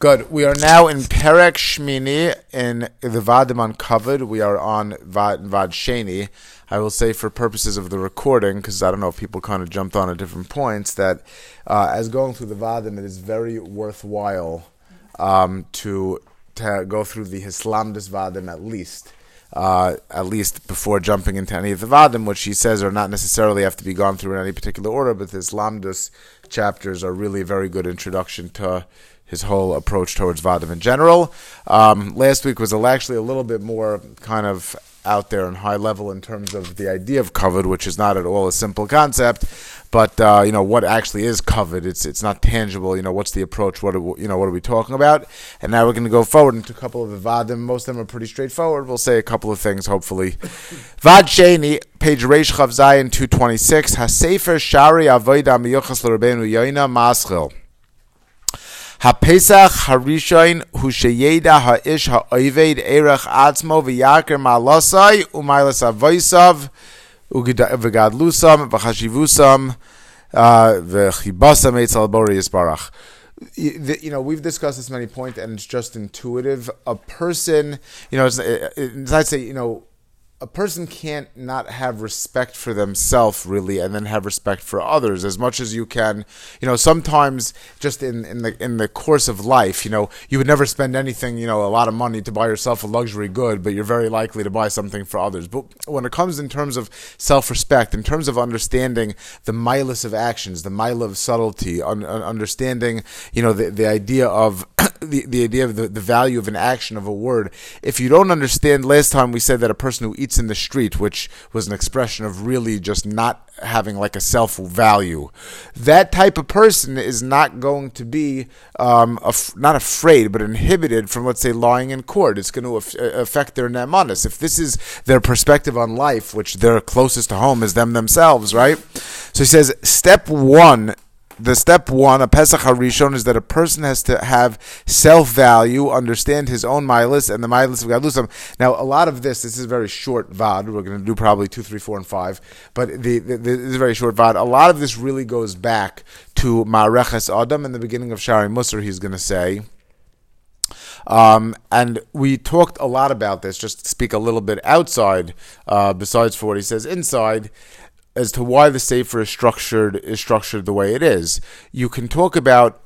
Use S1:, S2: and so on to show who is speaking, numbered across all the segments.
S1: Good. We are now in Perek Shmini in the Vadim uncovered. We are on Vad, Vad Sheni. I will say for purposes of the recording, because I don't know if people kind of jumped on at different points, that uh, as going through the Vadim, it is very worthwhile um, to, to go through the Hislamdus Vadim at least. Uh, at least before jumping into any of the Vadim, which he says are not necessarily have to be gone through in any particular order, but the Hislamdus chapters are really a very good introduction to his whole approach towards Vadim in general. Um, last week was actually a little bit more kind of out there and high level in terms of the idea of covered, which is not at all a simple concept. But uh, you know what actually is covered. It's it's not tangible. You know what's the approach? What are, you know what are we talking about? And now we're going to go forward into a couple of the vadim. Most of them are pretty straightforward. We'll say a couple of things hopefully. Vad Sheni, page Reish Chav Zayin two twenty six. Hasefer Shari Avodah Miyuchas L'Rabbeinu Yoina Maschil. HaPesach HaRishon hu sheyeda ha'Ish ha'Oived erech atzmo v'yaker ma'alosai u'mailas avoisav v'gadlusam v'chashivusam uh, v'chibasam eitzal bori yisbarach. You know, we've discussed this many points, and it's just intuitive. A person, you know, it's, it's, I'd say, you know, a person can't not have respect for themselves really and then have respect for others as much as you can. You know sometimes just in, in the in the course of life you know you would never spend anything you know a lot of money to buy yourself a luxury good but you're very likely to buy something for others. But when it comes in terms of self-respect in terms of understanding the milus of actions the mile of subtlety un, understanding you know the, the idea of the, the idea of the, the value of an action of a word if you don't understand last time we said that a person who eats eats in the street, which was an expression of really just not having like a self value. That type of person is not going to be um, af- not afraid, but inhibited from, let's say, lying in court. It's going to af- affect their nemanis. If this is their perspective on life, which they're closest to home is them themselves, right? So he says, step one the step one, a Pesach Harishon, is that a person has to have self value, understand his own milas and the milas of Gadlusam. Now, a lot of this, this is a very short vad. We're going to do probably two, three, four, and five, but the, the, this is a very short vad. A lot of this really goes back to Ma'areches Adam in the beginning of Shari Musar, he's going to say. Um, and we talked a lot about this, just to speak a little bit outside, uh, besides for what he says inside as to why the safer is structured is structured the way it is. You can talk about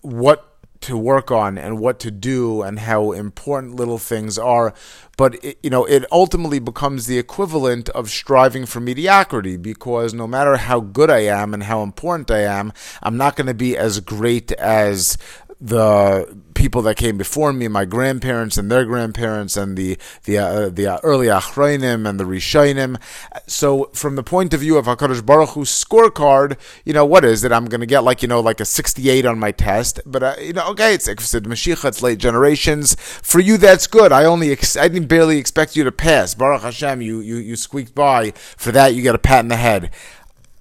S1: what to work on and what to do and how important little things are but it, you know it ultimately becomes the equivalent of striving for mediocrity because no matter how good I am and how important I am I'm not going to be as great as the people that came before me, my grandparents and their grandparents, and the the uh, the early Achronim and the Rishonim. So, from the point of view of Hakadosh Baruch Hu's scorecard, you know what is it? I'm going to get like you know like a 68 on my test, but uh, you know okay, it's said Mashiach, it's late generations. For you, that's good. I only ex- I didn't barely expect you to pass. Baruch Hashem, you you you squeaked by. For that, you get a pat in the head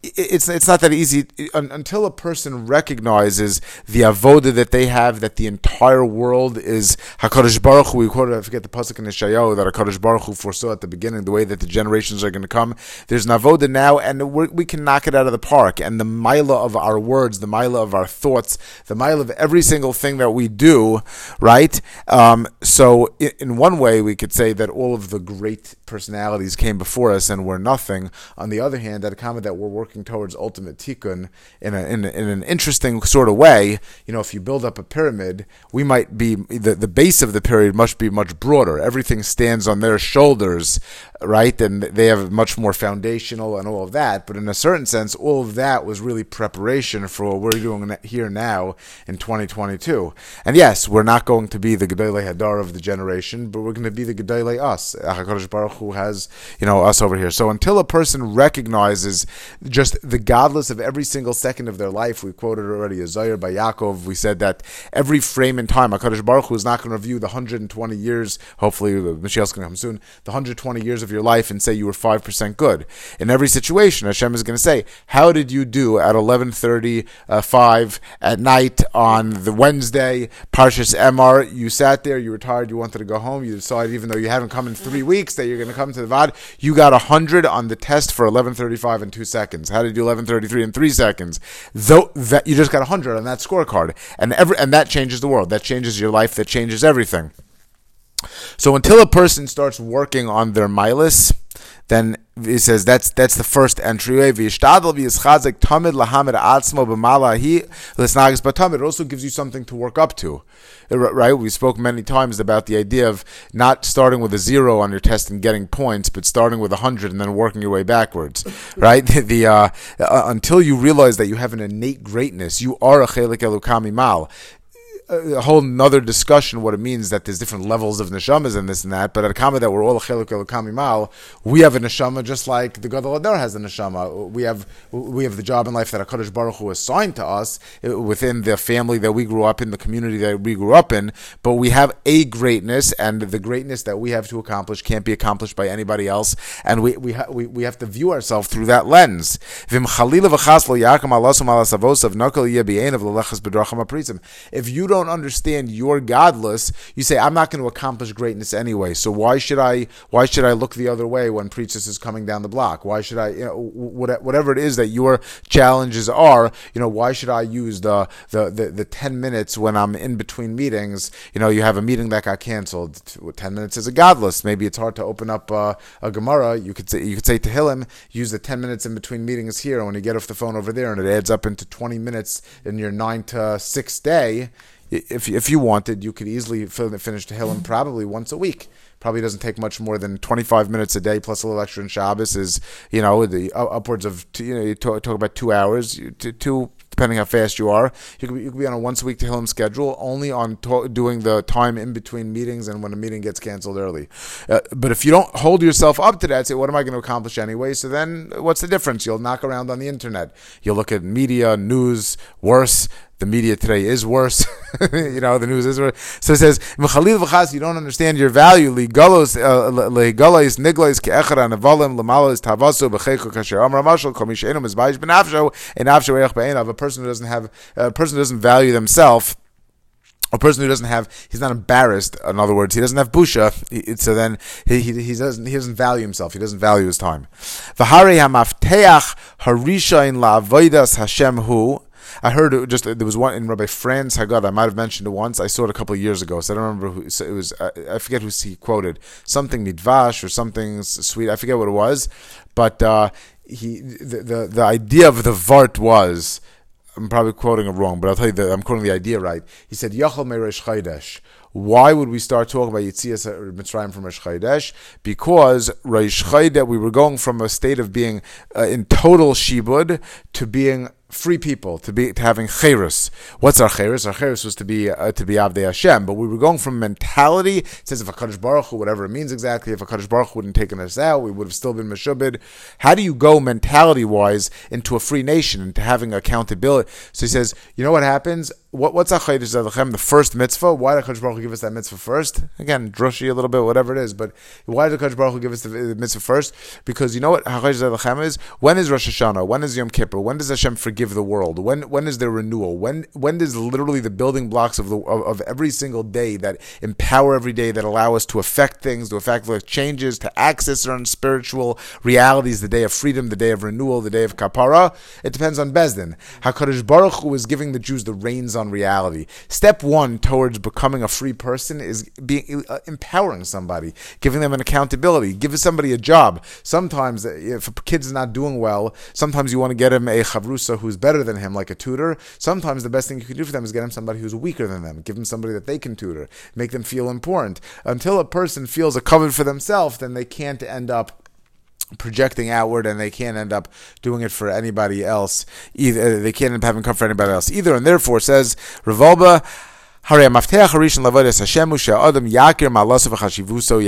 S1: it's it's not that easy until a person recognizes the avoda that they have that the entire world is Hakadosh Baruch Hu. We quoted I forget the pasuk in Ishayahu that Hakadosh Baruch Hu foresaw at the beginning the way that the generations are going to come. There's an avoda now, and we can knock it out of the park. And the mila of our words, the mila of our thoughts, the mila of every single thing that we do, right? Um, so in one way, we could say that all of the great personalities came before us and were nothing. On the other hand, that comment that we're working working towards ultimate tikkun in, a, in, a, in an interesting sort of way. You know, if you build up a pyramid, we might be the the base of the pyramid must be much broader. Everything stands on their shoulders, right? And they have much more foundational and all of that. But in a certain sense, all of that was really preparation for what we're doing here now in 2022. And yes, we're not going to be the Gedolei Hadar of the generation, but we're going to be the Gedolei us. Hakadosh Baruch Hu has you know us over here. So until a person recognizes just the godless of every single second of their life. We quoted already Azayir by Yaakov. We said that every frame in time, HaKadosh Baruch Hu is not going to review the 120 years, hopefully Mashiach's going to come soon, the 120 years of your life and say you were 5% good. In every situation, Hashem is going to say, how did you do at 11.35 uh, at night on the Wednesday, Parshas Emor? You sat there, you were tired, you wanted to go home, you decided even though you haven't come in three weeks that you're going to come to the VAD, you got a 100 on the test for 11.35 in two seconds. How did you do 1133 in three seconds? Though that you just got 100 on that scorecard, and every and that changes the world. That changes your life. That changes everything. So until a person starts working on their milas, then he says that's that's the first entryway. tamid lahamed atzmo b'malahi l'snagas batamid. It also gives you something to work up to, right? We spoke many times about the idea of not starting with a zero on your test and getting points, but starting with a hundred and then working your way backwards, right? the uh, uh, until you realize that you have an innate greatness, you are a chelik elukami mal a whole nother discussion what it means that there's different levels of neshamas and this and that. But at Kama that we're all cheluk elukami mal, we have a neshama just like the Gadol Adar has a neshama. We have we have the job in life that a Hakadosh Baruch Hu assigned to us uh, within the family that we grew up in, the community that we grew up in. But we have a greatness, and the greatness that we have to accomplish can't be accomplished by anybody else. And we we ha- we, we have to view ourselves through that lens. If you don't understand you're godless, you say, I'm not going to accomplish greatness anyway. So why should I why should I look the other way when Preachers is coming down the block? Why should I you know whatever it is that your challenges are, you know, why should I use the the, the, the 10 minutes when I'm in between meetings? You know, you have a meeting that got canceled. 10 minutes is a godless. Maybe it's hard to open up a Gemara. You could say you could say to him, use the 10 minutes in between meetings here when you get off the phone over there and it adds up into 20 minutes in your 9 to 6 day if if you wanted, you could easily finish the Tehillim probably once a week. Probably doesn't take much more than 25 minutes a day plus a little extra in Shabbos is, you know, the upwards of, you know, you talk, talk about two hours, two, depending how fast you are. You could be, you could be on a once a week Tehillim schedule, only on to- doing the time in between meetings and when a meeting gets canceled early. Uh, but if you don't hold yourself up to that, say, what am I going to accomplish anyway? So then what's the difference? You'll knock around on the internet. You'll look at media, news, worse the media today is worse. you know, the news is worse. So it says, you don't understand your value. Ligalos, uh, ligalos, niglos, ke'echara, nevalim, lamalos, tavaso, b'cheiko, kasher, amar mashal, kol mishenum, is bayish benafsho, and afsho eich. A person who doesn't have, a person who doesn't value themselves, a person who doesn't have, he's not embarrassed. In other words, he doesn't have busha. He, so then he, he, he, doesn't he doesn't value himself. He doesn't value his time. V'harei hamafteach harisha in la'avodas Hashem hu I heard it just there was one in Rabbi Franz Haggadah. I might have mentioned it once. I saw it a couple of years ago, so I don't remember who. So it was I, forget who he quoted something nidvash or something sweet. I forget what it was, but uh, he the, the the idea of the vart was. I'm probably quoting it wrong, but I'll tell you that I'm quoting the idea right. He said, "Yachal chaydesh." Why would we start talking about Yitzias Mitzrayim from Rosh Chodesh? Because Rosh Chodesh, we were going from a state of being uh, in total shibud to being free people to be to having chayrus. What's our chayrus? Our chayrus was to be uh, to be Avdei Hashem, but we were going from mentality. It says if a Kaddish Baruch Hu, whatever it means exactly, if a Kaddish Baruch Hu wouldn't taken us out, we would have still been meshubid. How do you go mentality wise into a free nation into having accountability? So he says, you know what happens? What, what's Achayidish Zadachem, the first mitzvah? Why did Kaddish Baruch Hu give us that mitzvah first? Again, drushy a little bit, whatever it is, but why did Kaddish Baruch Hu give us the, the mitzvah first? Because you know what Achayidish Zadachem is? When is Rosh Hashanah? When is Yom Kippur? When does Hashem forgive the world? When when is there renewal? When when does literally the building blocks of the of, of, every single day that empower every day that allow us to affect things, to affect changes, to access certain spiritual realities, the day of freedom, the day of renewal, the day of kapara? It depends on Bezdin. Hakadosh Baruch Hu is giving the Jews the reins on reality. Step one towards becoming a free person is being uh, empowering somebody, giving them an accountability, giving somebody a job. Sometimes, uh, if a kid is not doing well, sometimes you want to get him a chavrusa who's better than him, like a tutor. Sometimes the best thing you can do for them is get them somebody who's weaker than them. Give them somebody that they can tutor. Make them feel important. Until a person feels a covet for themselves, then they can't end up projecting outward and they can't end up doing it for anybody else either uh, they can't end up having comfort for anybody else either and therefore says revolba. You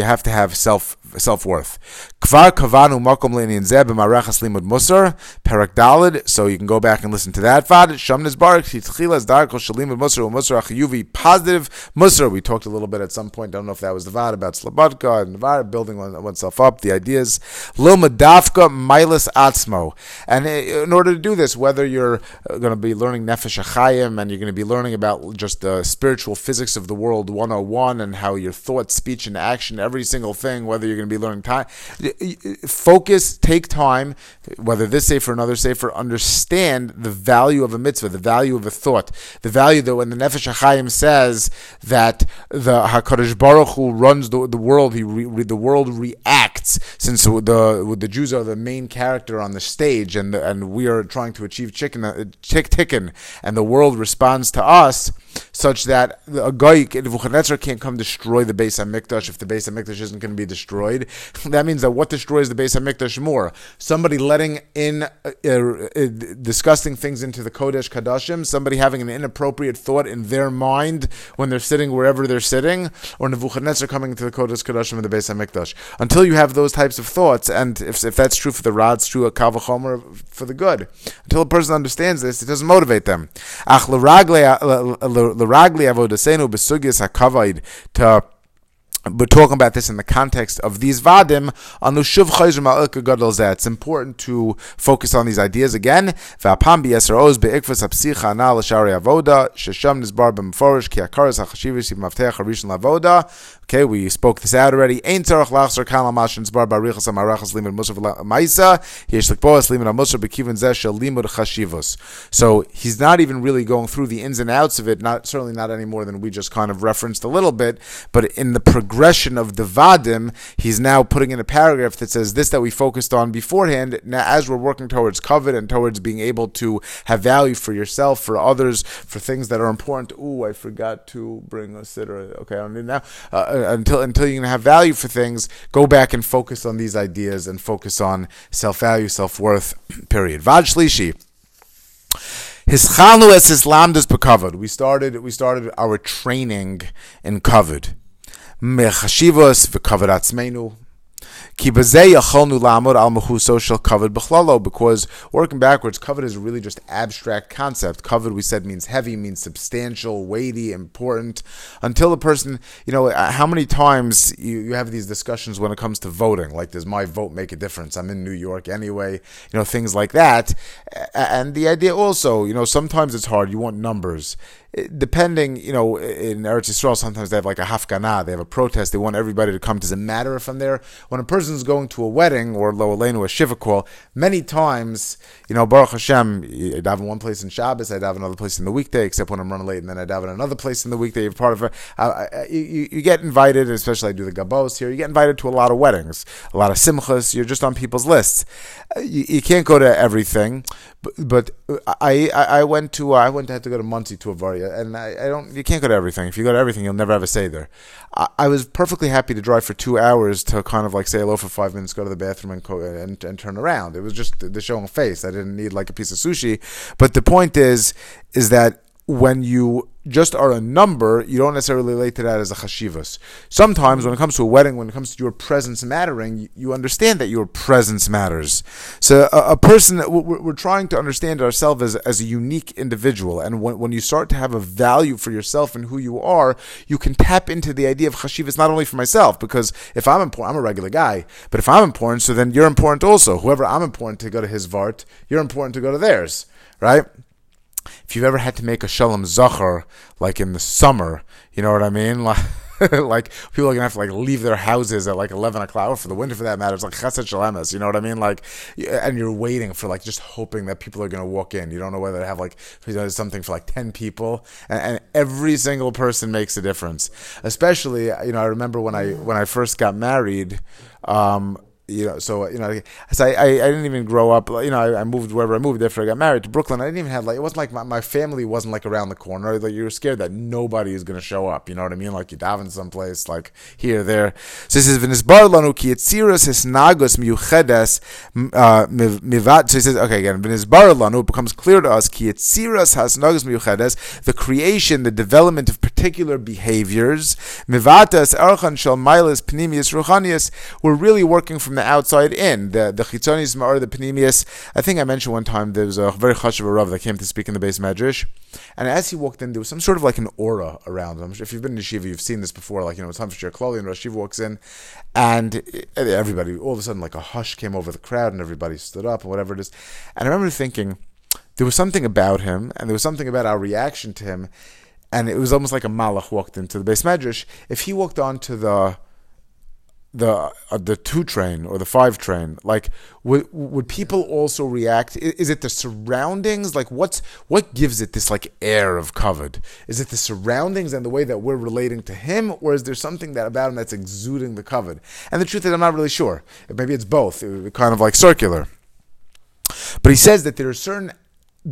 S1: have to have self self worth. Kvar Kavanu Makom Leinian Zeb Marachas Limud Musar Perak Dalid. So you can go back and listen to that. Vad Shamnes Barak Titchilas Darko Shalimud Musar Musar Achiyuvi Positive Musar. We talked a little bit at some point. I Don't know if that was the Vad about Slobodka and Vad building oneself up. The ideas Lil Madafka Milas Atzmo. And uh, in order to do this, whether you're uh, going to be learning Nefesh HaChaim and you're going to be learning about just the spiritual physics of the world 101 and how your thought, speech, and action, every single thing, whether you're going to be learning time, focus, take time, whether this safer or another safer, understand the value of a mitzvah, the value of a thought, the value that when the Nefesh HaChaim says that the HaKadosh Baruch Hu runs the, the world, he re, the world reacts, since the the Jews are the main character on the stage and and we are trying to achieve chicken, uh, tick, ticken, and the world responds to us such that a guy, Nebuchadnezzar can't come destroy the Beis Hamikdash if the Beis Hamikdash isn't going to be destroyed. That means that what destroys the Beis Hamikdash more? Somebody letting in uh, uh, disgusting things into the Kodesh Kadashim, somebody having an inappropriate thought in their mind when they're sitting wherever they're sitting, or Nebuchadnezzar coming into the Kodesh Kadashim in the Beis Hamikdash. Until you have those types of thoughts, and if, if that's true for the Rad, it's true at Kavachomer for the good. Until a person understands this, it doesn't motivate them. Ach l'ragli avodasenu besugis hakavaid to uh, we're talking about this in the context of these vadim on the shuv chayzim chayzer gadol It's important to focus on these ideas again. Avoda shesham nizbar ki hachashivus lavoda Okay, we spoke this out already. Ein tzarach lachzer kal amashin zbar barichas amarachas limud musaf ma'isa. Limud amusaf limud. So he's not even really going through the ins and outs of it. Not certainly not any more than we just kind of referenced a little bit. But in the progression of the vadim, he's now putting in a paragraph that says this that we focused on beforehand. Now, as we're working towards covet and towards being able to have value for yourself, for others, for things that are important. Ooh, I forgot to bring a sitter. Okay, I don't need now. Uh, until until going to have value for things, go back and focus on these ideas and focus on self value, self worth. Period. Vaj Shlishi. His chalu es Islam does covered. We started we started our training in covered. Mechashivos because working backwards, covet is really just abstract concept. Covet, we said, means heavy, means substantial, weighty, important. Until a person, you know, uh, how many times you, you have these discussions when it comes to voting? Like, does my vote make a difference? I'm in New York anyway, you know, things like that. And the idea also, you know, sometimes it's hard. You want numbers depending, you know, in Eretz Yisrael, sometimes they have like a hafgana, they have a protest, they want everybody to come. Doesn't matter if I'm there. When a person's going to a wedding or lo aleinu a shiva call, many times, you know, Baruch Hashem, I have in one place in Shabbos, I have another place in the weekday, except when I'm running late, and then I have in another place in the weekday. You're part of it. You, you get invited, especially I do the gabos here. You get invited to a lot of weddings, a lot of simchas. You're just on people's lists. You, you can't go to everything, but, but I, I, went to uh, I went to have to go to Monsey to a and I, I, don't. You can't go to everything. If you go to everything, you'll never have a say there. I, I, was perfectly happy to drive for two hours to kind of like say hello for five minutes, go to the bathroom, and co- and, and turn around. It was just the showing face. I didn't need like a piece of sushi. But the point is, is that when you just are a number, you don't necessarily relate to that as a chashivas. Sometimes, when it comes to a wedding, when it comes to your presence mattering, you, understand that your presence matters. So, a, a person, we're, we're, trying to understand ourselves as, as a unique individual. And when, when you start to have a value for yourself and who you are, you can tap into the idea of chashivas not only for myself, because if I'm important, I'm a regular guy, but if I'm important, so then you're important also. Whoever I'm important to go to his vart, you're important to go to theirs, right? If you've ever had to make a shalom zachar, like in the summer, you know what I mean? Like, like people are gonna have to like leave their houses at like eleven o'clock, or for the winter for that matter. It's like chesed shalemes, you know what I mean? Like, and you're waiting for like just hoping that people are gonna walk in. You don't know whether to have like something for like ten people, and, and every single person makes a difference. Especially, you know, I remember when I when I first got married. Um, you know, so you know, so I, I, I didn't even grow up. You know, I, I, moved wherever I moved after I got married to Brooklyn. I didn't even have like it wasn't like my, my family wasn't like around the corner. Like you were scared that nobody is to show up. You know what I mean? Like you daven someplace like here there. So he says v'nisbar lanu ki etziras hisnagus miuchedes uh, mivat. So he says okay again v'nisbar lanu it becomes clear to us ki etziras hasnagus miuchedes the creation the development of particular behaviors mivatas archan shel milas ruchanius. We're really working from the outside in. The the chitzonis or the panemius. I think I mentioned one time there was a very chashuv rav that came to speak in the base medrash, and as he walked in, there was some sort of like an aura around him. If you've been in Shiva, you've seen this before. Like you know, it's time for Shir Klali, and Rosh walks in, and everybody all of a sudden like a hush came over the crowd, and everybody stood up, and whatever it is. And I remember thinking there was something about him, and there was something about our reaction to him and it was almost like a malach walked into the base medrash. If he walked onto the the uh, the two train or the five train like would would people also react? Is it the surroundings? Like what's what gives it this like air of covered? Is it the surroundings and the way that we're relating to him or is there something that about him that's exuding the covered? And the truth is i'm not really sure. Maybe it's both. Kind of like circular. But he says that there are certain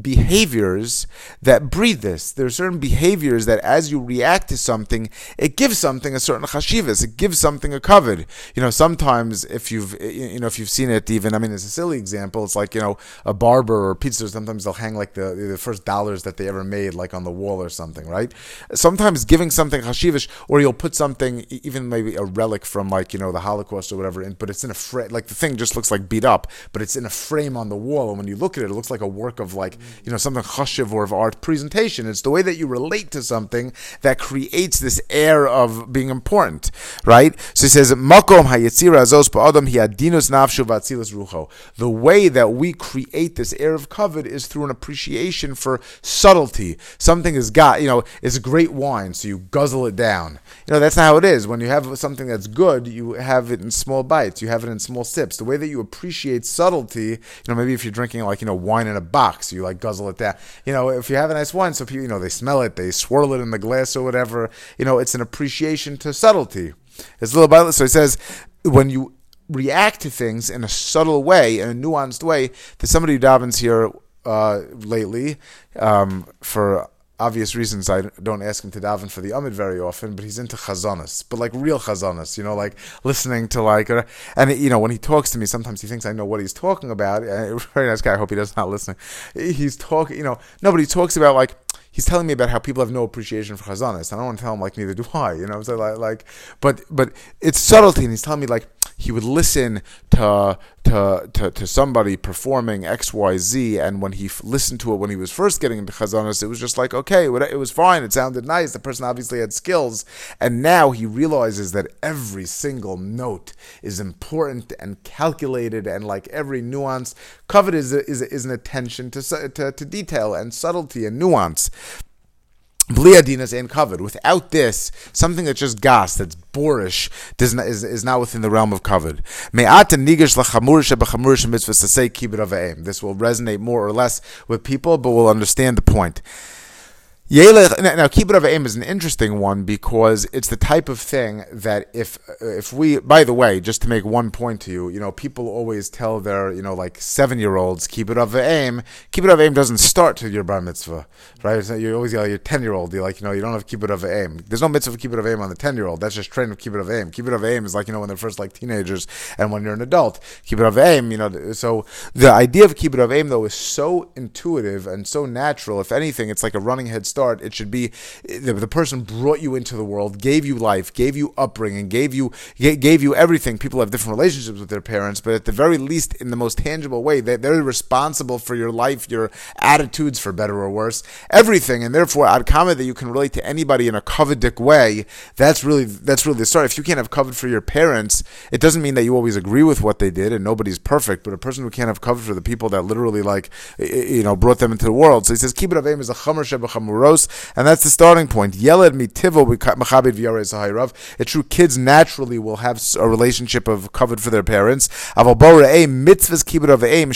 S1: behaviors that breed this. There are certain behaviors that as you react to something, it gives something a certain chashivas. It gives something a covered. You know, sometimes if you've you know if you've seen it even, I mean, it's a silly example. It's like you know a barber or pizza. Sometimes they'll hang like the the first dollars that they ever made like on the wall or something, right? Sometimes giving something chashivish, or you'll put something even maybe a relic from like you know the Holocaust or whatever, but it's in a frame. Like the thing just looks like beat up, but it's in a frame on the wall, and when you look at it, it looks like a work of like you know, something chashiv or of art presentation. It's the way that you relate to something that creates this air of being important, right? So he says, Makom hayetzira azos ba'adam hiadinus nafshu v'atzilas rucho. The way that we create this air of covet is through an appreciation for subtlety. Something is got, you know, it's great wine, so you guzzle it down. You know, that's not how it is. When you have something that's good, you have it in small bites, you have it in small sips. The way that you appreciate subtlety, you know, maybe if you're drinking like, you know, wine in a box, you like guzzle it down. You know, if you have a nice wine, so people, you know, they smell it, they swirl it in the glass or whatever, you know, it's an appreciation to subtlety. It's a little bit, so he says, when you react to things in a subtle way, in a nuanced way, there's somebody who davens here uh, lately um, for obvious reasons, I don't ask him to daven for the Amid very often, but he's into chazanas, but like real chazanas, you know, like listening to like, and you know, when he talks to me, sometimes he thinks I know what he's talking about. Very nice guy. I hope he does not listen. He's talking, you know, nobody talks about like he's telling me about how people have no appreciation for chazanas. I don't want to tell him like neither do I, you know. So like, like, but but it's subtlety, and he's telling me like he would listen to to to, to somebody performing X Y Z, and when he f- listened to it when he was first getting into chazanas, it was just like okay, it was fine, it sounded nice. The person obviously had skills, and now he realizes that every single note is important and calculated, and like every nuance, covered is is, is an attention to, to to detail and subtlety and nuance. Bliadinas ain't covered. Without this, something that's just gas, that's boorish, does not, is, is not within the realm of covered. This will resonate more or less with people, but we'll understand the point. Now, kibbud aim is an interesting one because it's the type of thing that if if we, by the way, just to make one point to you, you know, people always tell their, you know, like seven year olds, kibbud aim. Kibbud aim doesn't start till your bar mitzvah, right? So you always yell your ten year old, you're like, you know, you don't have kibbud aim. There's no mitzvah kibbud aim on the ten year old. That's just training to keep it of kibbud aim. Kibbud aim is like you know when they're first like teenagers and when you're an adult. Kibbud aim, you know, so the idea of kibbud aim though is so intuitive and so natural. If anything, it's like a running head start. It should be the, the person brought you into the world, gave you life, gave you upbringing, gave you gave you everything. People have different relationships with their parents, but at the very least, in the most tangible way, they, they're responsible for your life, your attitudes, for better or worse, everything. And therefore, I'd comment that you can relate to anybody in a covetic way. That's really that's really the start. If you can't have covered for your parents, it doesn't mean that you always agree with what they did, and nobody's perfect. But a person who can't have covered for the people that literally like you know brought them into the world. So he says, kibbud avim is a chamer sheba and that's the starting point. Yeled mitivo machabed v'yarei A true kids naturally will have a relationship of covered for their parents. Mitzvahs of aim.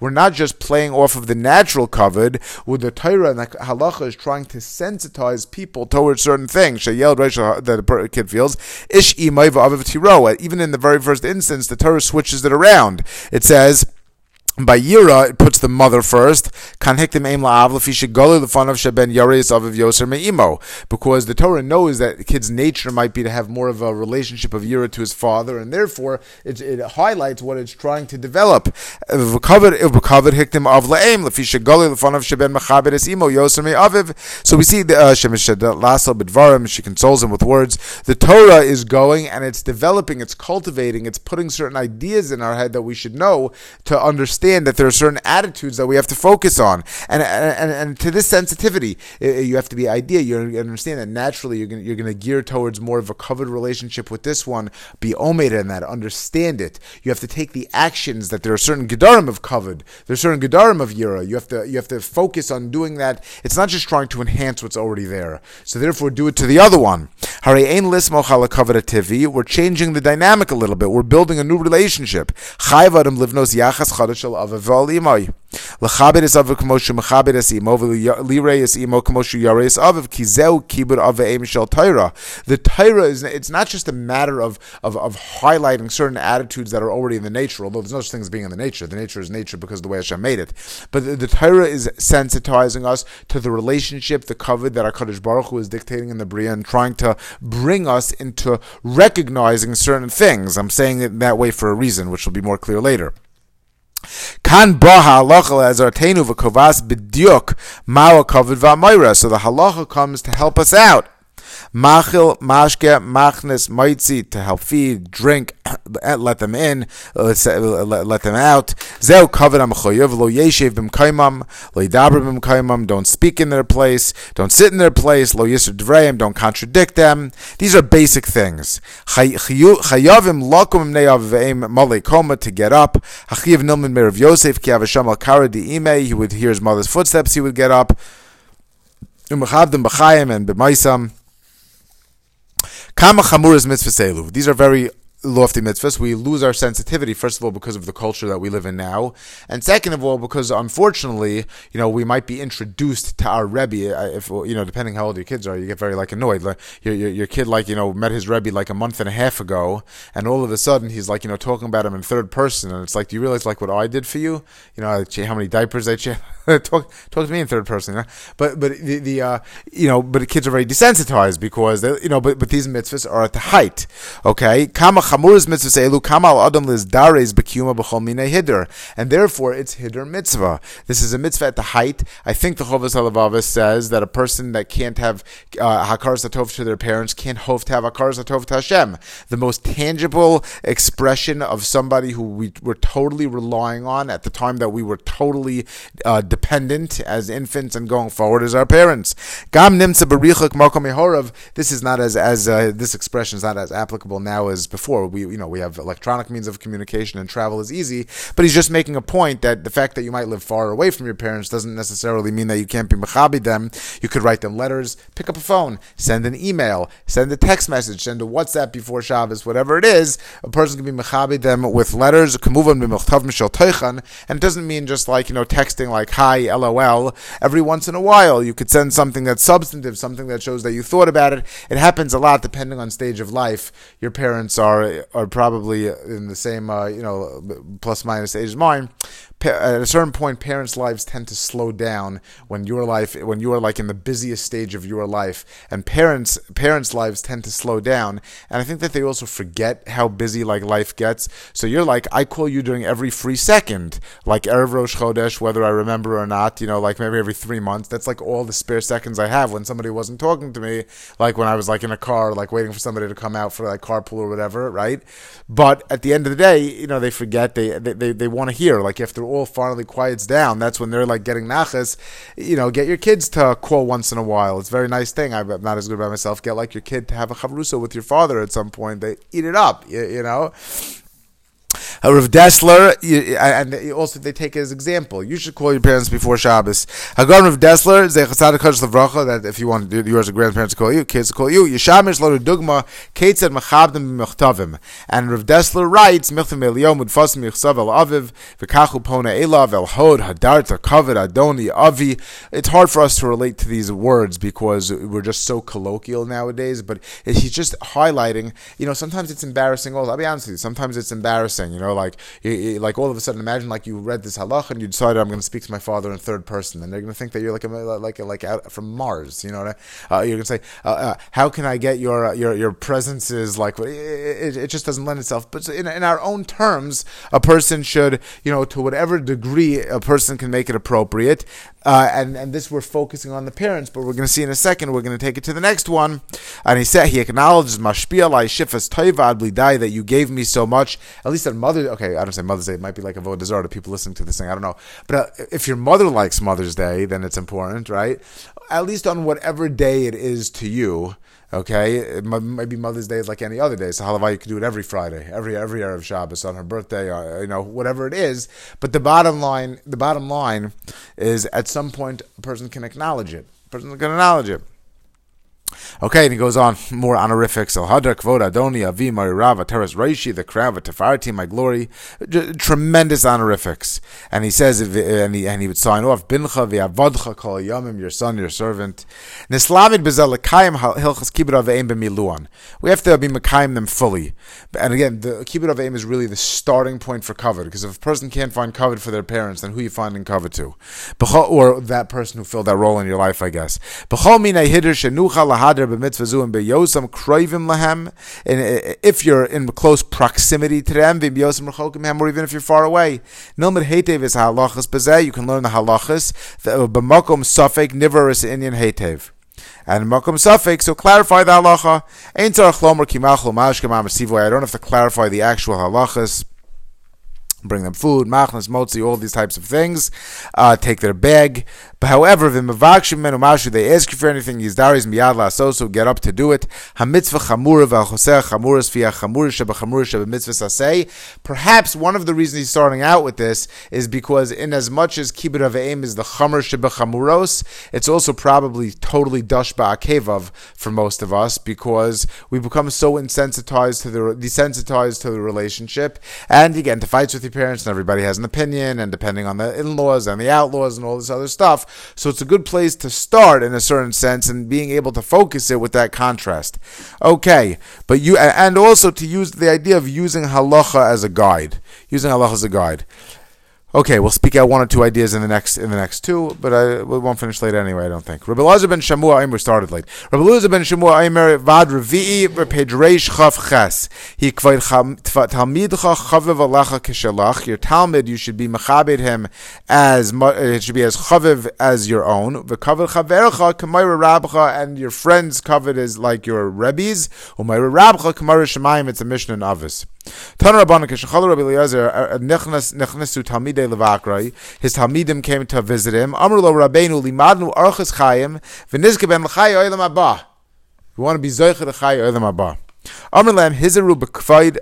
S1: We're not just playing off of the natural covered. With the Torah and the halacha is trying to sensitize people towards certain things. Sheyel that a kid feels ish Even in the very first instance, the Torah switches it around. It says by Yira, it puts the mother first. Because the Torah knows that the kid's nature might be to have more of a relationship of Yira to his father, and therefore it, it highlights what it's trying to develop. So we see the uh, she consoles him with words. The Torah is going and it's developing, it's cultivating, it's putting certain ideas in our head that we should know to understand understand that there are certain attitudes that we have to focus on, and and, and to this sensitivity, you have to be idea. You understand that naturally you're going you're going to gear towards more of a covered relationship with this one. Be omed in that. Understand it. You have to take the actions that there are certain gedarim of covered. There's certain gedarim of yira. You have to you have to focus on doing that. It's not just trying to enhance what's already there. So therefore, do it to the other one. We're changing the dynamic a little bit. We're building a new relationship. L'chabed es mechabed es imo v'lirei es imo yarei es shel Torah. The Torah is it's not just a matter of, of of highlighting certain attitudes that are already in the nature, although there's no such thing as being in the nature. The nature is nature because of the way Hashem made it. But the, the Torah is sensitizing us to the relationship, the covet that our Kadosh Baruch Hu is dictating in the Bria and trying to bring us into recognizing certain things. I'm saying it that way for a reason, which will be more clear later. Kan ba halacha as artenu v'kovas b'diuk ma'o kovid v'amayra. So the halacha comes to help us out Machil, mashke, machnes, maitzi, to help feed, drink, let them in, uh, uh, let, let them out. Zeu kavod amachoyev, lo yeshev b'mkaimam, lo yidaber b'mkaimam, don't speak in their place, don't sit in their place, lo yisr dvreim, don't contradict them. These are basic things. Chayavim lakum ne'avveim malei koma, to get up. Hachiv nilman merav Yosef, ki avasham al kara he would hear his mother's footsteps, he would get up. Umachavdim b'chayim and b'maisam. Kama chamur is mitzvah These are very lofty mitzvahs, we lose our sensitivity, first of all, because of the culture that we live in now. And second of all, because unfortunately, you know, we might be introduced to our Rebbe, uh, if, you know, depending how old your kids are, you get very, like, annoyed. Like, your, your, your kid, like, you know, met his Rebbe, like, a month and a half ago, and all of a sudden he's, like, you know, talking about him in third person, and it's like, do you realize, like, what I did for you? You know, how many diapers I changed? talk, talk to me in third person, you know? But, but the, the uh, you know, but the kids are very desensitized because, they, you know, but, but these mitzvahs are at the height, okay? Kama chamuras mitzvah elu kamal adam liz dares bekiyuma hider, and therefore it's hider mitzvah. This is a mitzvah at the height. I think the Chovas Halavavas says that a person that can't have uh, hakar satov to their parents can't hope to have hakar satov to Hashem. The most tangible expression of somebody who we were totally relying on at the time that we were totally uh, dependent as infants and going forward as our parents. Gam This is not as as uh, this expression is not as applicable now as before. We you know, we have electronic means of communication and travel is easy, but he's just making a point that the fact that you might live far away from your parents doesn't necessarily mean that you can't be mechabi them. You could write them letters, pick up a phone, send an email, send a text message, send a WhatsApp before Shabbos, whatever it is. A person can be mechabi them with letters, and it doesn't mean just like, you know, texting like, hi, lol. Every once in a while, you could send something that's substantive, something that shows that you thought about it. It happens a lot depending on stage of life. Your parents are, are are probably in the same, uh, you know, plus minus age as mine at a certain point, parents' lives tend to slow down when your life, when you are like in the busiest stage of your life, and parents' parents' lives tend to slow down. And I think that they also forget how busy like life gets. So you're like, I call you during every free second, like erev Rosh Chodesh, whether I remember or not. You know, like maybe every three months. That's like all the spare seconds I have when somebody wasn't talking to me, like when I was like in a car, like waiting for somebody to come out for like carpool or whatever, right? But at the end of the day, you know, they forget. They they they, they want to hear like after all finally quiets down, that's when they're like getting nachas. You know, get your kids to call once in a while. It's a very nice thing. I'm not as good by myself. Get like your kid to have a chavrusa with your father at some point. They eat it up, you, you know. Uh, Rav Dessler, and also they take it as example. You should call your parents before Shabbos. Hagon Rav Dessler, that if you want you as a grandparent to call you, kids call you. Yishamish lo dugma, Kate said machabdim b'mechtavim. And Rav Dessler writes, Michtam eliyom udfasim yichsav el aviv, v'kachu pona elav el hod, hadarta kavod adoni avi. It's hard for us to relate to these words because we're just so colloquial nowadays, but he's just highlighting, you know, sometimes it's embarrassing. Also, I'll be honest with you, sometimes it's embarrassing, you know, like like all of a sudden, imagine like you read this halach and you decided I'm going to speak to my father in third person, and they're going to think that you're like a, like a, like out from Mars. You know, uh, you're going to say, uh, uh, "How can I get your uh, your your presences?" Like it, it, it, just doesn't lend itself. But in, in our own terms, a person should, you know, to whatever degree a person can make it appropriate, Uh, and and this we're focusing on the parents, but we're going to see in a second. We're going to take it to the next one. And he said he acknowledges mashpia shifas toivad blidai that you gave me so much. At least on Mother. Okay, I don't say Mother's Day. It might be like a vodah to people listening to this thing. I don't know. But uh, if your mother likes Mother's Day, then it's important, right? At least on whatever day it is to you. Okay, maybe Mother's Day is like any other day. So halavai you could do it every Friday, every every erev Shabbos on her birthday, or, uh, you know whatever it is. But the bottom line, the bottom line, is at some point a person can acknowledge it. A person can acknowledge it. Okay, and he goes on more honorifics. El Hadar Kvod Adoni Avi Marirav Teres Reishi, the crown of Tefarti, my glory. tremendous honorifics. And he says, and he, and he would sign off, Bincha v'avadcha kol yamim, your son, your servant. Nislamid bezelakayim hilchas kibbut aveim b'miluan. We have to be makayim them fully. And again, the kibbut aveim is really the starting point for covet, because if a person can't find covet for their parents, then who you finding covet to? Or that person who filled that role in your life, I guess. Minay shenucha and beyosam kroivim lahem. And if you're in close proximity to them, rechokim or even if you're far away, nilmid hetev is halachas bezeh. You can learn the halachas. B'makom safek niveris inyan. And makom so clarify the halacha. Ein lomer kimachlo mashkem I don't have to clarify the actual halachas bring them food, machnas, motzi, all these types of things. Uh, take their bag. But however, v'mavakshim menu mashu, they ask you for anything, yizdaris miyad la'asoso, get up to do it. Hamitzvah chamura v'achoseh chamuras v'ya chamura sheba chamura sheba mitzvah. Perhaps one of the reasons he's starting out with this is because in as much as kibbut avim is the chamur sheba chamuros, it's also probably totally dush ba'akevav for most of us because we become so insensitized to the, desensitized to the relationship. And you get into fights with your parents and everybody has an opinion and depending on the in-laws and the outlaws and all this other stuff, so it's a good place to start in a certain sense and being able to focus it with that contrast. Okay, but you and also to use the idea of using halacha as a guide, using halacha as a guide. Okay, we'll speak out one or two ideas in the next in the next two, but I, we won't finish late anyway. I don't think. Rabbi Lazar ben Shamua Aimer started late. Rabbi Lazar ben Shamua uh, Aimer vad revi'i repedreish chav ches. He kvayd talmidcha chaviv alecha kishalach. Your talmud, you should be mechabed him as uh, it should be as chaviv as your own. V'kavid chavercha k'mayra rabcha, and your friends covered is like your rebbes. Umayra rabcha k'mayra shemayim. It's a Mishnah in Avis. Uh, uh, His Talmidim came to visit him. Amr lo Rabbeinu limadnu archas chayim v'nizke ben l'chay oilam abba. We want to be zoicha l'chay oilam abba. Amr lam hizaru b'kvaid.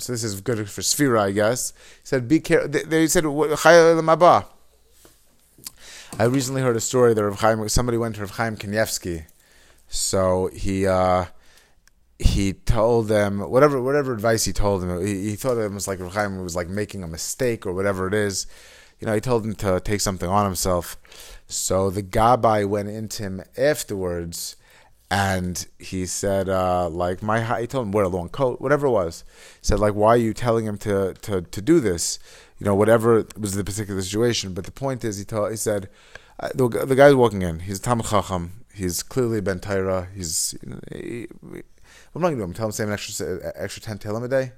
S1: So this is good for Sfira, I guess. He said, "Be careful." They said, "Chay oilam abba." I recently heard a story that Rav Chaim, somebody went to Rav Chaim Kanievsky. So he. Uh, he told them whatever whatever advice he told them. He, he thought it was like Chaim was like making a mistake or whatever it is. You know, he told him to take something on himself. So the Gabbai went into him afterwards, and he said, uh, like my he told him wear a long coat, whatever it was. He said like, why are you telling him to to to do this? You know, whatever was the particular situation. But the point is, he told he said. Uh, the, the guy's walking in. He's a Tam Chacham. He's clearly Ben Taira. He's he, I'm not going to do? I'm telling him to an extra extra ten tehillim a day.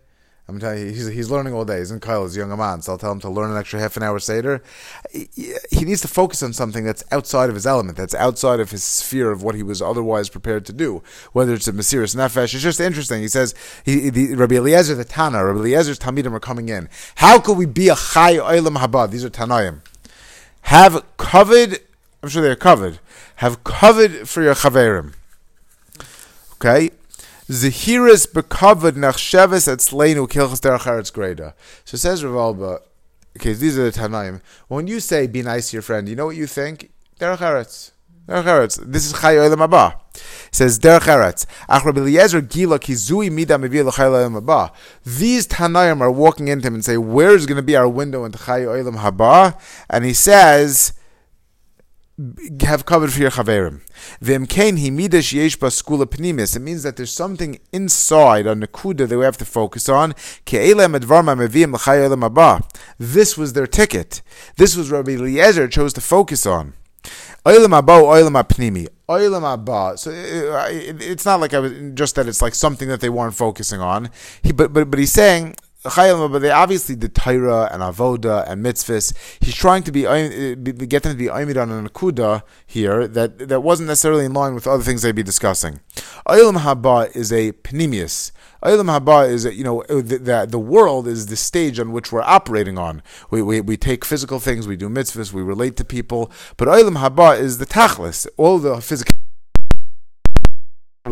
S1: I'm telling you, he's, he's learning all day. He's in Kyle, he's a young man, so I'll tell him to learn an extra half an hour Seder. He, he needs to focus on something that's outside of his element, that's outside of his sphere of what he was otherwise prepared to do, whether it's a Mesiris Nefesh. It's just interesting. He says, he, the, Rabbi Eliezer, the Tana, Rabbi Eliezer's Talmidim are coming in. How could we be a Chai Oilam Habad? These are Tanaim. Have covered, I'm sure they're covered, have covered for your Chaverim. Okay? Zehiris bekavod nachsheves etzleinu kilchas derech greda. So says Rav Wolbe, okay, these are the Tanaim. When you say be nice to your friend, you know what you think? Derech eretz. This is Chay Olam Haba. says Derech eretz. Ach Rabbi Eliezer gila kizui mida mevi l'Chay Olam Haba. These Tanaim are walking into him and say, where's going to be our window into Chay Olam Haba? And he says, have covered for your chaverim. V'imkein himidash yesh skula pnimis. It means that there's something inside on the kuda that we have to focus on. This was their ticket. This was Rabbi Eliezer chose to focus on. Oilam abba, oilam apnimi. Oilam abba. So uh, uh, it's not like I was just that it's like something that they weren't focusing on. He, but but but he's saying but they obviously did Torah and Avoda and mitzvahs. He's trying to be uh, get them to be Oimid on an Akuda here that, that wasn't necessarily in line with other things they'd be discussing. Olam Haba is a Panemius. Olam Haba is, you know, the, the, the, world is the stage on which we're operating on. We, we, we take physical things, we do mitzvahs, we relate to people, but Olam Haba is the tachlis, all the physical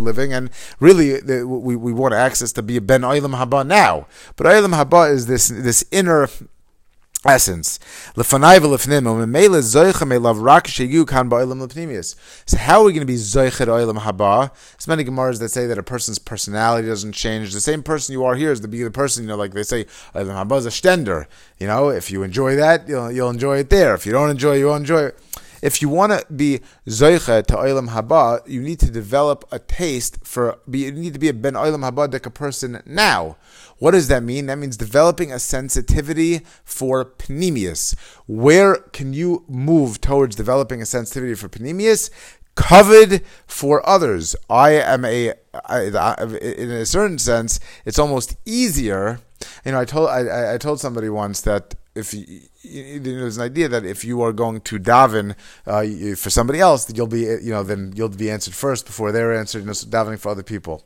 S1: living, and really the, we, we want access to be a ben olam haba now. But olam haba is this this inner essence. So how are we going to be zoichet oilam haba? There's many gemaras that say that a person's personality doesn't change. The same person you are here is to be the person. You know, like they say, oilam haba is a stender. You know, if you enjoy that, you'll, you'll enjoy it there. If you don't enjoy, you won't enjoy it. If you want to be zoicha to oilam haba, you need to develop a taste for. you need to be a ben oilam haba like a person now. What does that mean? That means developing a sensitivity for panemius. Where can you move towards developing a sensitivity for panemius? Covered for others. I am a, in a certain sense, it's almost easier. You know, I told I, I told somebody once that if you, you, there's an idea that if you are going to daven uh, for somebody else, that you'll be, you know, then you'll be answered first before they're answered. You know, so davening for other people.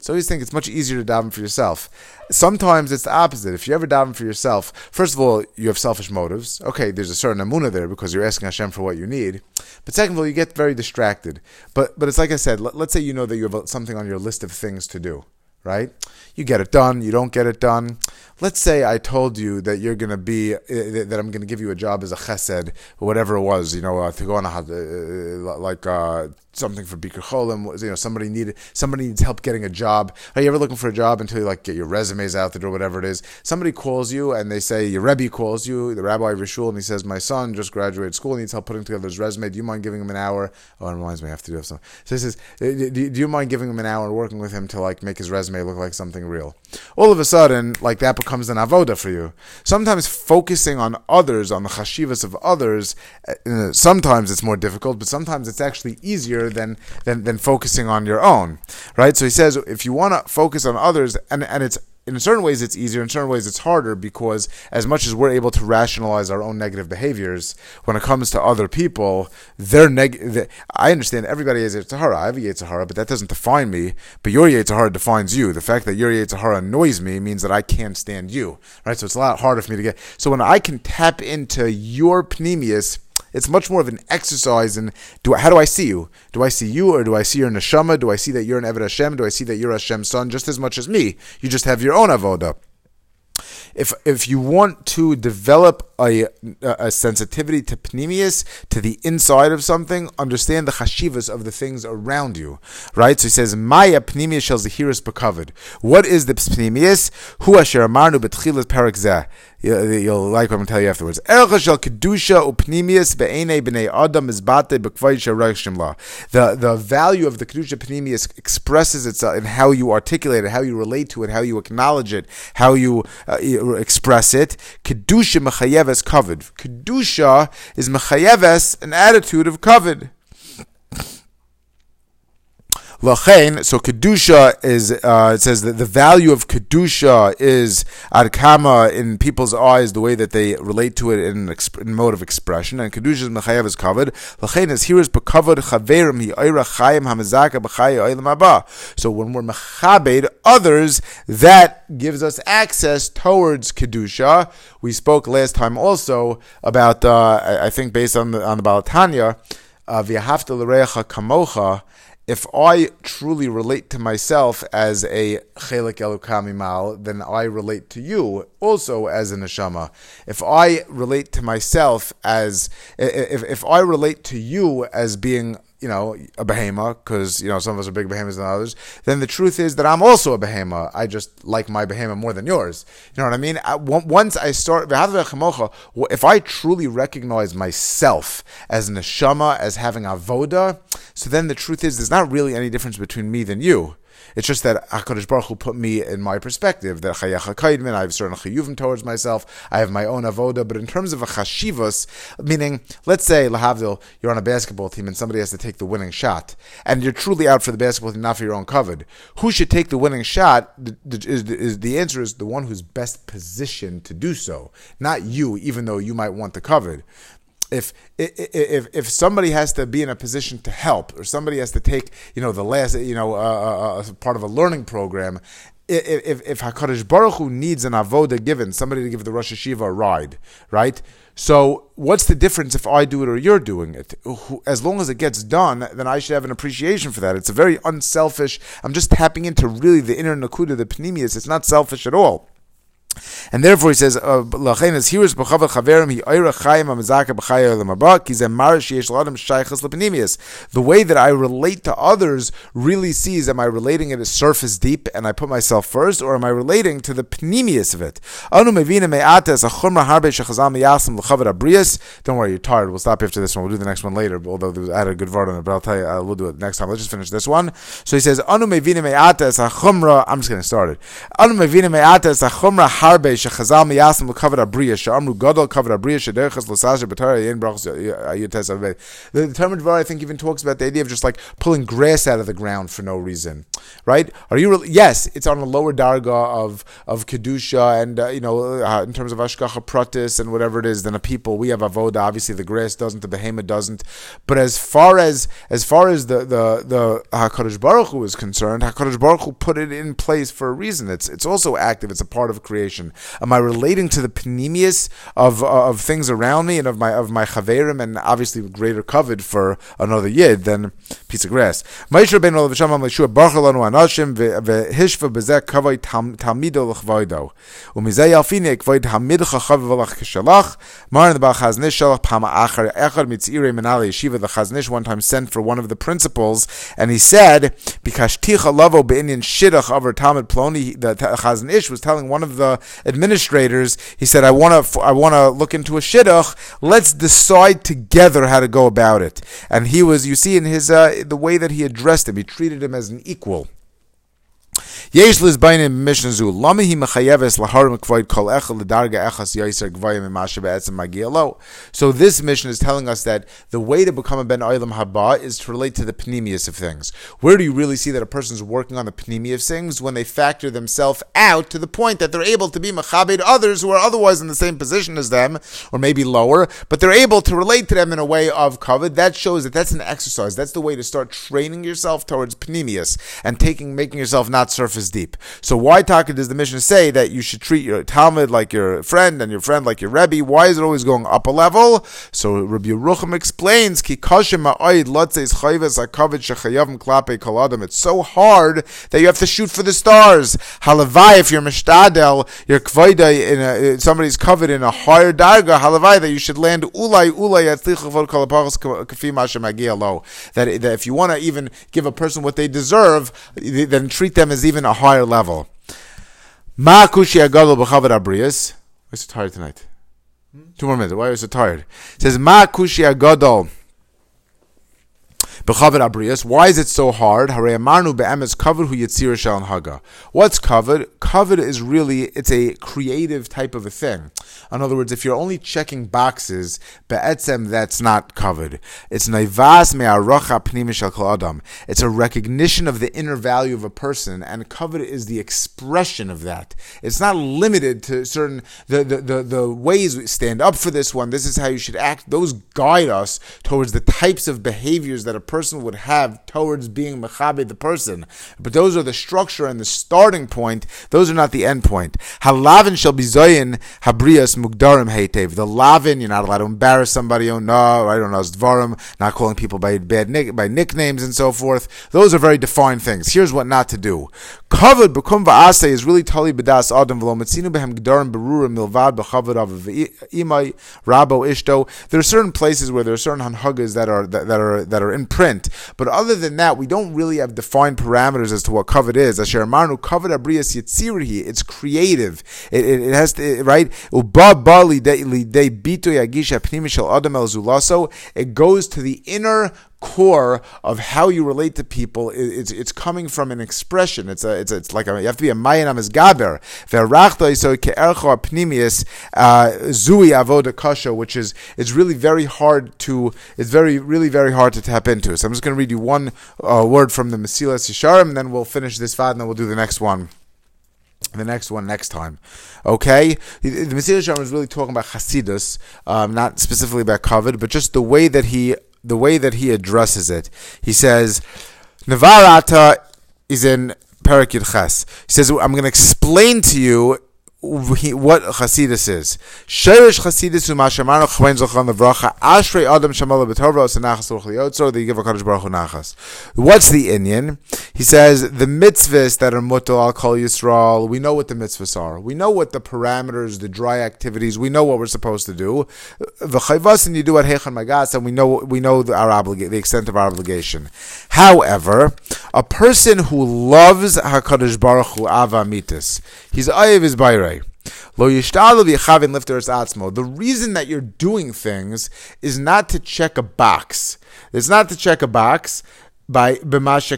S1: So I always think it's much easier to daven for yourself. Sometimes it's the opposite. If you ever daven for yourself, first of all, you have selfish motives. Okay, there's a certain amuna there because you're asking Hashem for what you need. But second of all, you get very distracted. But but it's like I said. Let, let's say you know that you have something on your list of things to do right? You get it done, you don't get it done. Let's say I told you that you're going to be, uh, that I'm going to give you a job as a chesed, whatever it was, you know, uh, to go on a, uh, like uh, something for Bikur Cholim, you know, somebody needed, somebody needs help getting a job. Are you ever looking for a job until you like get your resumes out the door, whatever it is? Somebody calls you and they say, your Rebbe calls you, the Rabbi Rishul, and he says, my son just graduated school, and needs help putting together his resume. Do you mind giving him an hour? Oh, it reminds me, I have to do something. So he says, do you mind giving him an hour working with him to like make his resume look like something real. All of a sudden, like that becomes an avoda for you. Sometimes focusing on others, on the chashivas of others, uh, sometimes it's more difficult, but sometimes it's actually easier than, than, than focusing on your own, right? So he says, if you want to focus on others, and, and it's in certain ways it's easier, in certain ways it's harder because as much as we're able to rationalize our own negative behaviors, when it comes to other people, they're neg. I understand everybody has Yitzhahara. I have a Yitzhahara, but that doesn't define me. But your Yitzhahara defines you. The fact that your Yitzhahara annoys me means that I can't stand you, right? So it's a lot harder for me to get. So when I can tap into your panemius it's much more of an exercise in do how do I see you? Do I see you or do I see your neshama? Do I see that you're an Eved Hashem? Do I see that you're Hashem's son just as much as me? You just have your own avodah if if you want to develop a, a sensitivity to pnimius, to the inside of something, understand the chashivas of the things around you, right? So he says, Maya pnimius shall zahiris bekavod. What is the pneumius? Hu asher amarnu betchilas parak zeh. You'll like what I'm going to tell you afterwards. The the value of the kedusha pnimius expresses itself in how you articulate it, how you relate to it, how you acknowledge it, how you uh, express it. Kedusha mechayeves kavod. Kedusha is mechayeves an attitude of kavod. Lachain, so kedusha is uh, it says that the value of kedusha is adkama in people's eyes, the way that they relate to it in, exp- in mode of expression, and kedusha is mechayev is kavod. Lachain is here is bekavod chaverim hi oira chayim hamazaka haba. So when we're mechabed others, that gives us access towards kedusha. We spoke last time also about uh, I think based on the on the Baal HaTanya, uh, v'yahavta kamocha if I truly relate to myself as a chelik elukamimal, then I relate to you also as a neshama. If I relate to myself as, if, if I relate to you as being you know, a behema, because, you know, some of us are bigger behemoths than others, then the truth is that I'm also a behema. I just like my behema more than yours. You know what I mean? I, once I start, if I truly recognize myself as neshama, as having avoda, so then the truth is there's not really any difference between me than you. It's just that Hakadosh Baruch Hu put me in my perspective. That chayacha kaidmin, I have certain chayuvim towards myself. I have my own avoda. But in terms of a chashivas, meaning, let's say lahavdil, you're on a basketball team and somebody has to take the winning shot, and you're truly out for the basketball team, not for your own kavod. Who should take the winning shot? The, the, is, is, the answer is the one who's best positioned to do so, not you, even though you might want the kavod if if if somebody has to be in a position to help, or somebody has to take you know the last you know uh, uh, uh part of a learning program, if if Hakadosh Baruch Hu needs an avoda given, somebody to give the Rosh Yeshiva a ride, right? So what's the difference if I do it or you're doing it? As long as it gets done, then I should have an appreciation for that. It's a very unselfish. I'm just tapping into really the inner nakuda, the panemius. It's not selfish at all. And therefore he says, "Lachein is here is b'chava chaverim he oira chayim amazaka b'chaya lemaba ki zeh mar sheyesh l'adam shaychas lepinimius." The way that I relate to others really sees: Am I relating it as surface deep, and I put myself first, or am I relating to the panemius of it? Anu mevina a miyasim l'chavet abrius. Don't worry, you're tired. We'll stop after this one. We'll do the next one later. Although I had a good word on it, but I'll tell you, uh, we'll do it next time. Let's just finish this one. So he says, "Anu mevina a chumra." I'm just going to getting started. Anu mevina a chumra harbe yin brachos. The determined var I think even talks about the idea of just like pulling grass out of the ground for no reason, right? Are you really, yes? It's on a lower darga of of kedusha and uh, you know uh, in terms of hashgacha pratis and whatever it is than a people. We have avoda. Obviously, the grass doesn't, the behemoth doesn't. But as far as as far as the the the Hakadosh Baruch Hu is concerned, Hakadosh Baruch Hu put it in place for a reason. It's it's also active. It's a part of creation. Am I relating to the panemius of of things around me and of my of my chaverim and obviously greater kavod for another yid than piece of grass? One time sent for one of the principals and he said because ticha lavo be'inyan shidach over Talmud Ploni the Chazon Ish was telling one of the administrators, he said, I want to, I want to look into a shidduch. Let's decide together how to go about it. And he was, you see, in his, uh, the way that he addressed him, he treated him as an equal. Yesh hi mechayeves lahar mekvoid kol echel ledarga echas yaiser gvayim be'etzem. So this Mishnah is telling us that the way to become a ben oilam haba is to relate to the panemius of things. Where do you really see that a person is working on the panemi of things when they factor themselves out to the point that they're able to be mechabed others who are otherwise in the same position as them or maybe lower, but they're able to relate to them in a way of kavod. That shows that that's an exercise. That's the way to start training yourself towards panemius and taking making yourself not surface surface deep. So why Taka does the Mishnah say that you should treat your Talmud like your friend and your friend like your Rebbe? Why is it always going up a level? So Rabbi Yerucham explains, Ki It's so hard that you have to shoot for the stars. Halavai, if you're Mishtadel, you're Kvaida, in a, somebody's kavod in a higher darga, Halavai, that you should land Ulay, Ulay, that, that if you want to even give a person what they deserve, then treat them as even a higher level. Ma kushi agadol b'chavad abrius. Why so tired tonight? Hmm? Two more minutes. Why are you so tired? It says Ma kushi agadol why is it so hard? What's kavod? Kavod is really it's a creative type of a thing. In other words, if you're only checking boxes, be'etzem that's not kavod. It's naivas adam. It's a recognition of the inner value of a person, and kavod is the expression of that. It's not limited to certain the, the, the, the ways we stand up for this one. This is how you should act. Those guide us towards the types of behaviors that a person person would have towards being mechabe the person. But those are the structure and the starting point. Those are not the end point. Halavin shall be zoyin habrias mugdarim heitev. The lavin, you're not allowed to embarrass somebody. Oh no, I don't know, dvarim, not calling people by bad nick, by nicknames and so forth. Those are very defined things. Here's what not to do. Kavod bekum va'ase is really tali bedas adam v'lo metzinu behem gdarim berurim milvad b'chavod av imay rabo ishto. There are certain places where there are certain hanhagas that are that, that are that are in print But other than that, we don't really have defined parameters as to what kavod is. Asher Marnu kavod abrias yitzirihi. It's creative. It, it, it has to right. Uba ba li de bito yagisha adam el zulaso. It goes to the inner core of how you relate to people. It's it's coming from an expression. It's a it's it's like a, you have to be a mayanam as gaber. So ke'ercho pnimius uh, zui avoda kasha, which is it's really very hard to it's very really very hard to tap into. So I'm just going to read you one uh, word from the Mesilas Yesharim, and then we'll finish this fad, and then we'll do the next one the next one next time. Okay? The, the Yesharim is really talking about Hasidus, um, not specifically about kavod, but just the way that he the way that he addresses it. He says, Navarata is in Parakid Ches. He says, I'm going to explain to you what Chasidus is. Sherish Chasidus u'mashamanu chwein zochon levracha ashrei adam shamala you give a Kaddish Baruch Hu nachas. What's the Indian? He says the mitzvahs that are mutal al kol Yisrael. We know what the mitzvahs are. We know what the parameters, the dry activities. We know what we're supposed to do. V'chayvas and you do at hechan magas, and we know we know the, our obliga- the extent of our obligation. However, a person who loves Hakadosh Baruch Hu ava mitis, he's ayev his bayre. The reason that you're doing things is not to check a box. It's not to check a box by because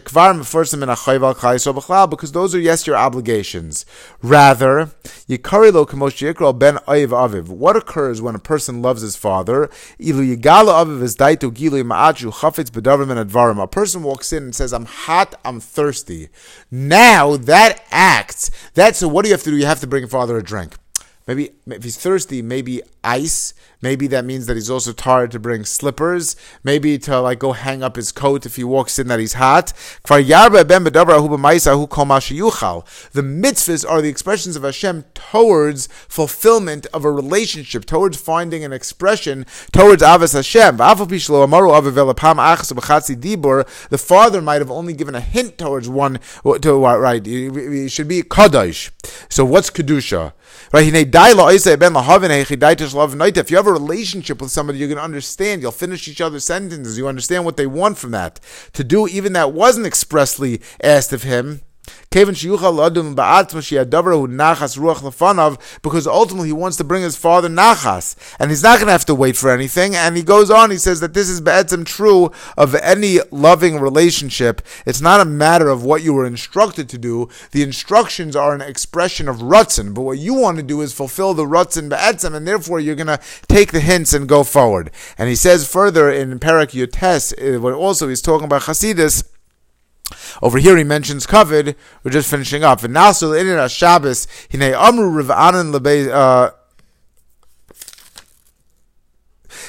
S1: those are yes your obligations. Rather, yikari lo yikral ben aviv. What occurs when a person loves his father? Ilu yigala aviv is daitu gilu ma'achu chafetz bedavrim and advarim. A person walks in and says, "I'm hot, I'm thirsty." Now that acts. That's so. What do you have to do? You have to bring your father a drink. Maybe if he's thirsty, maybe ice. Maybe that means that he's also tired to bring slippers. Maybe to like go hang up his coat if he walks in that he's hot. The mitzvahs are the expressions of Hashem towards fulfillment of a relationship, towards finding an expression towards Avas Hashem. The father might have only given a hint towards one. To right, it should be kadosh. So what's kedusha? Right? If you have a relationship with somebody, you're going to understand. You'll finish each other's sentences. You understand what they want from that. To do even that wasn't expressly asked of him, because ultimately he wants to bring his father nachas, and he's not going to have to wait for anything. And he goes on, he says that this is be'etzim true of any loving relationship. It's not a matter of what you were instructed to do. The instructions are an expression of rutzin, but what you want to do is fulfill the rutzin be'etzim, and therefore you're going to take the hints and go forward. And he says further in Parak Yotes, uh, also he's talking about Chasidus, over here he mentions kavod. We're just finishing up. And now so in Shabbos, hine amru Rav Anan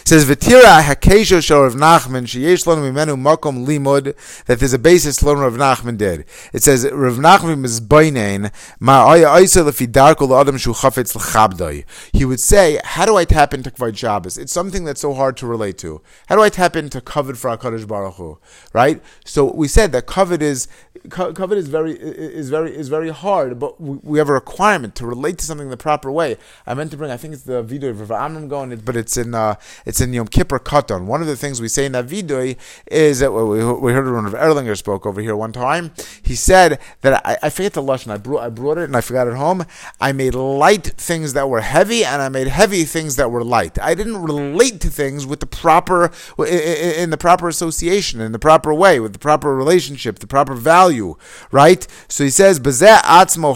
S1: uh, says V'tira hakesho shel Rav Nachman sheyesh lanu mimenu makom limud that there's a basis lo Rav Nachman did. It says Rav Nachman is bainain ma aya aisa lefi darko adam shu chafetz l'chabdai. He would say, how do I tap into Kvod Shabbos? It's something that's so hard to relate to. How do I tap into kavod for Hakadosh Baruch Hu? Right. So we said that kavod is kavod is very is very is very hard, but we, have a requirement to relate to something the proper way. I meant to bring, I think it's the vidui of Rav Amram Gaon, but it's in uh, it's in the Yom Kippur Katan. One of the things we say in that vidui is that we, we heard one of Erlinger spoke over here one time. He said that I, I forget the lashon. I brought I brought it and I forgot it home. I made light things that were heavy, and I made heavy things that were light. I didn't relate to things with the proper in the proper association, in the proper way, with the proper relationship, the proper value, right? So he says, Atzmo.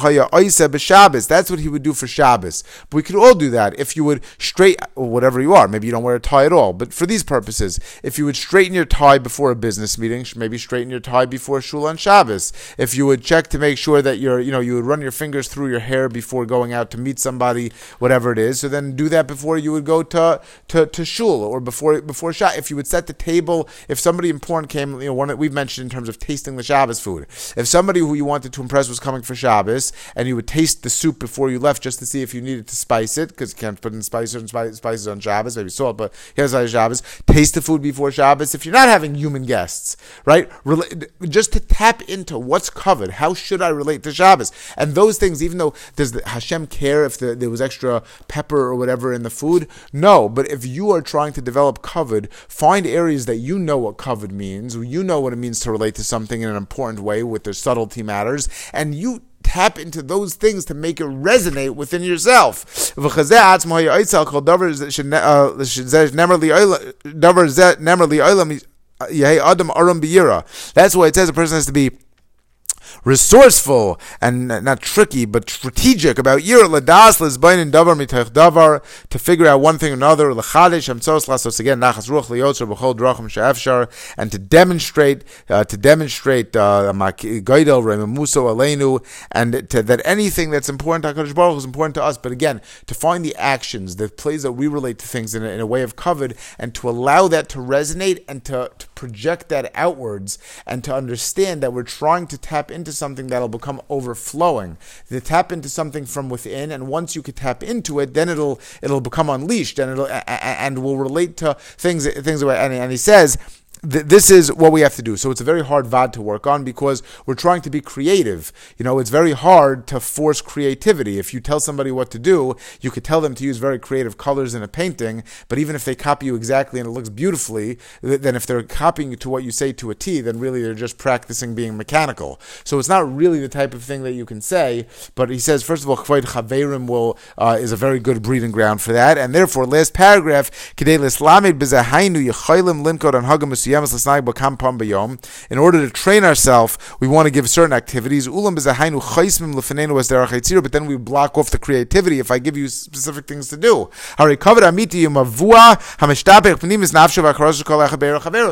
S1: That's what he would do for Shabbos. But we could all do that if you would straight, whatever you are. Maybe you don't wear a tie at all. But for these purposes, if you would straighten your tie before a business meeting, maybe straighten your tie before shul on Shabbos. If you would check to make sure that you're, you know, you would run your fingers through your hair before going out to meet somebody, whatever it is. So then do that before you would go to to, to shul or before before Shabbos. If you would set the table, if somebody important came, you know, one that we've mentioned in terms of tasting the Shabbos food. If somebody who you wanted to impress was coming for Shabbos, and you would taste the soup before you left just to see if you needed to spice it, because you can't put in spices and spices on Shabbos, maybe salt, but here's how Shabbos. Taste the food before Shabbos. If you're not having human guests, right? just to tap into what's kavod. How should I relate to Shabbos? And those things, even though does the, Hashem care if the, there was extra pepper or whatever in the food? No. But if you are trying to develop kavod, find areas that you know what kavod means. You know what it means to relate to something in an important way with the subtlety matters, and you tap into those things to make it resonate within yourself. Aram uh, uh, Biyira. That's why it says a person has to be resourceful and not tricky, but strategic about yir ladas lesbain davar mitach davar to figure out one thing or another lechadish amtzos lasos again nachas ruach liyotzer b'chol drachim she'efshar and to demonstrate uh, to demonstrate uh, gaidel remamuso aleinu and to, that anything that's important to Hakadosh Baruch is important to us. But again, to find the actions, the plays that we relate to things in a, in a way of kavod, and to allow that to resonate and to, to project that outwards, and to understand that we're trying to tap into something that'll become overflowing. To tap into something from within, and once you could tap into it, then it'll it'll become unleashed, and it'll and will relate to things things. And, and he says th- this is what we have to do. So it's a very hard VOD to work on because we're trying to be creative. You know, it's very hard to force creativity. If you tell somebody what to do, you could tell them to use very creative colors in a painting, but even if they copy you exactly and it looks beautifully, then if they're copying to what you say to a T, then really they're just practicing being mechanical. So it's not really the type of thing that you can say, but he says, first of all, Chvoid Chaverim will, uh, is a very good breeding ground for that, and therefore, last paragraph, Kedei Lislamed Bezahainu Yechoilim Linkod on Hagamus in order to train ourselves, we want to give certain activities. But then we block off the creativity if I give you specific things to do. The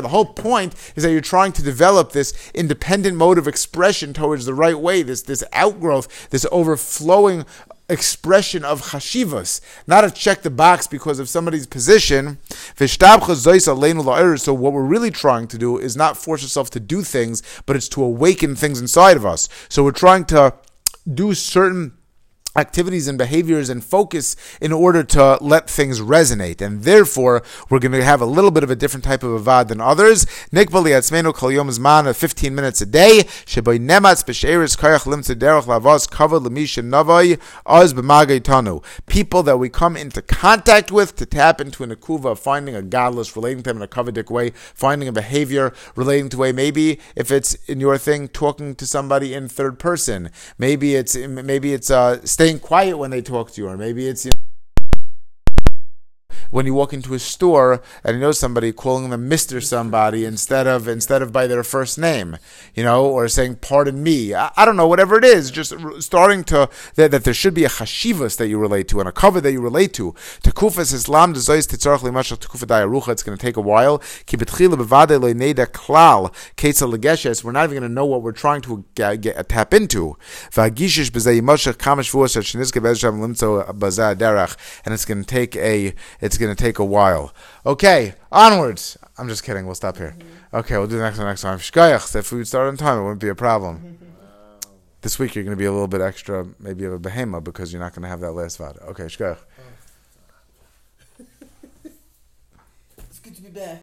S1: whole point is that you're trying to develop this independent mode of expression towards the right way, this, this outgrowth, this overflowing expression of chashivas, not a check the box because of somebody's position. So what we're really trying to do is not force ourselves to do things, but it's to awaken things inside of us. So we're trying to do certain activities and behaviors and focus in order to let things resonate. And therefore, we're going to have a little bit of a different type of avad than others. Nikbali atzmenu kol yom zman of 15 minutes a day. Sheboy nematz b'sheris kayach lim derech lavos kavod l'mish navai oz b'magay tanu. People that we come into contact with to tap into an akuva of finding a godless, relating to them in a kavadik way, finding a behavior relating to a way. Maybe if it's in your thing, talking to somebody in third person. Maybe it's maybe it's uh, staying quiet when they talk to you, or maybe it's you know, when you walk into a store and you know somebody calling them Mister somebody instead of instead of by their first name, you know, or saying "Pardon me." I, I don't know, whatever it is, just starting to that, that there should be a chashivas that you relate to and a cover that you relate to. Tekufas Islam. It's going to take a while. Legeshes. We're not even going to know what we're trying to get, get, tap into. And it's going to take a it's going to take a while. Okay, onwards. I'm just kidding. We'll stop here. Mm-hmm. Okay, we'll do the next one next time. Shkayach, if we would start on time, it wouldn't be a problem. Mm-hmm. This week you're going to be a little bit extra, maybe of a behema because you're not going to have that last vada. Okay, shkayach.
S2: it's good to be back.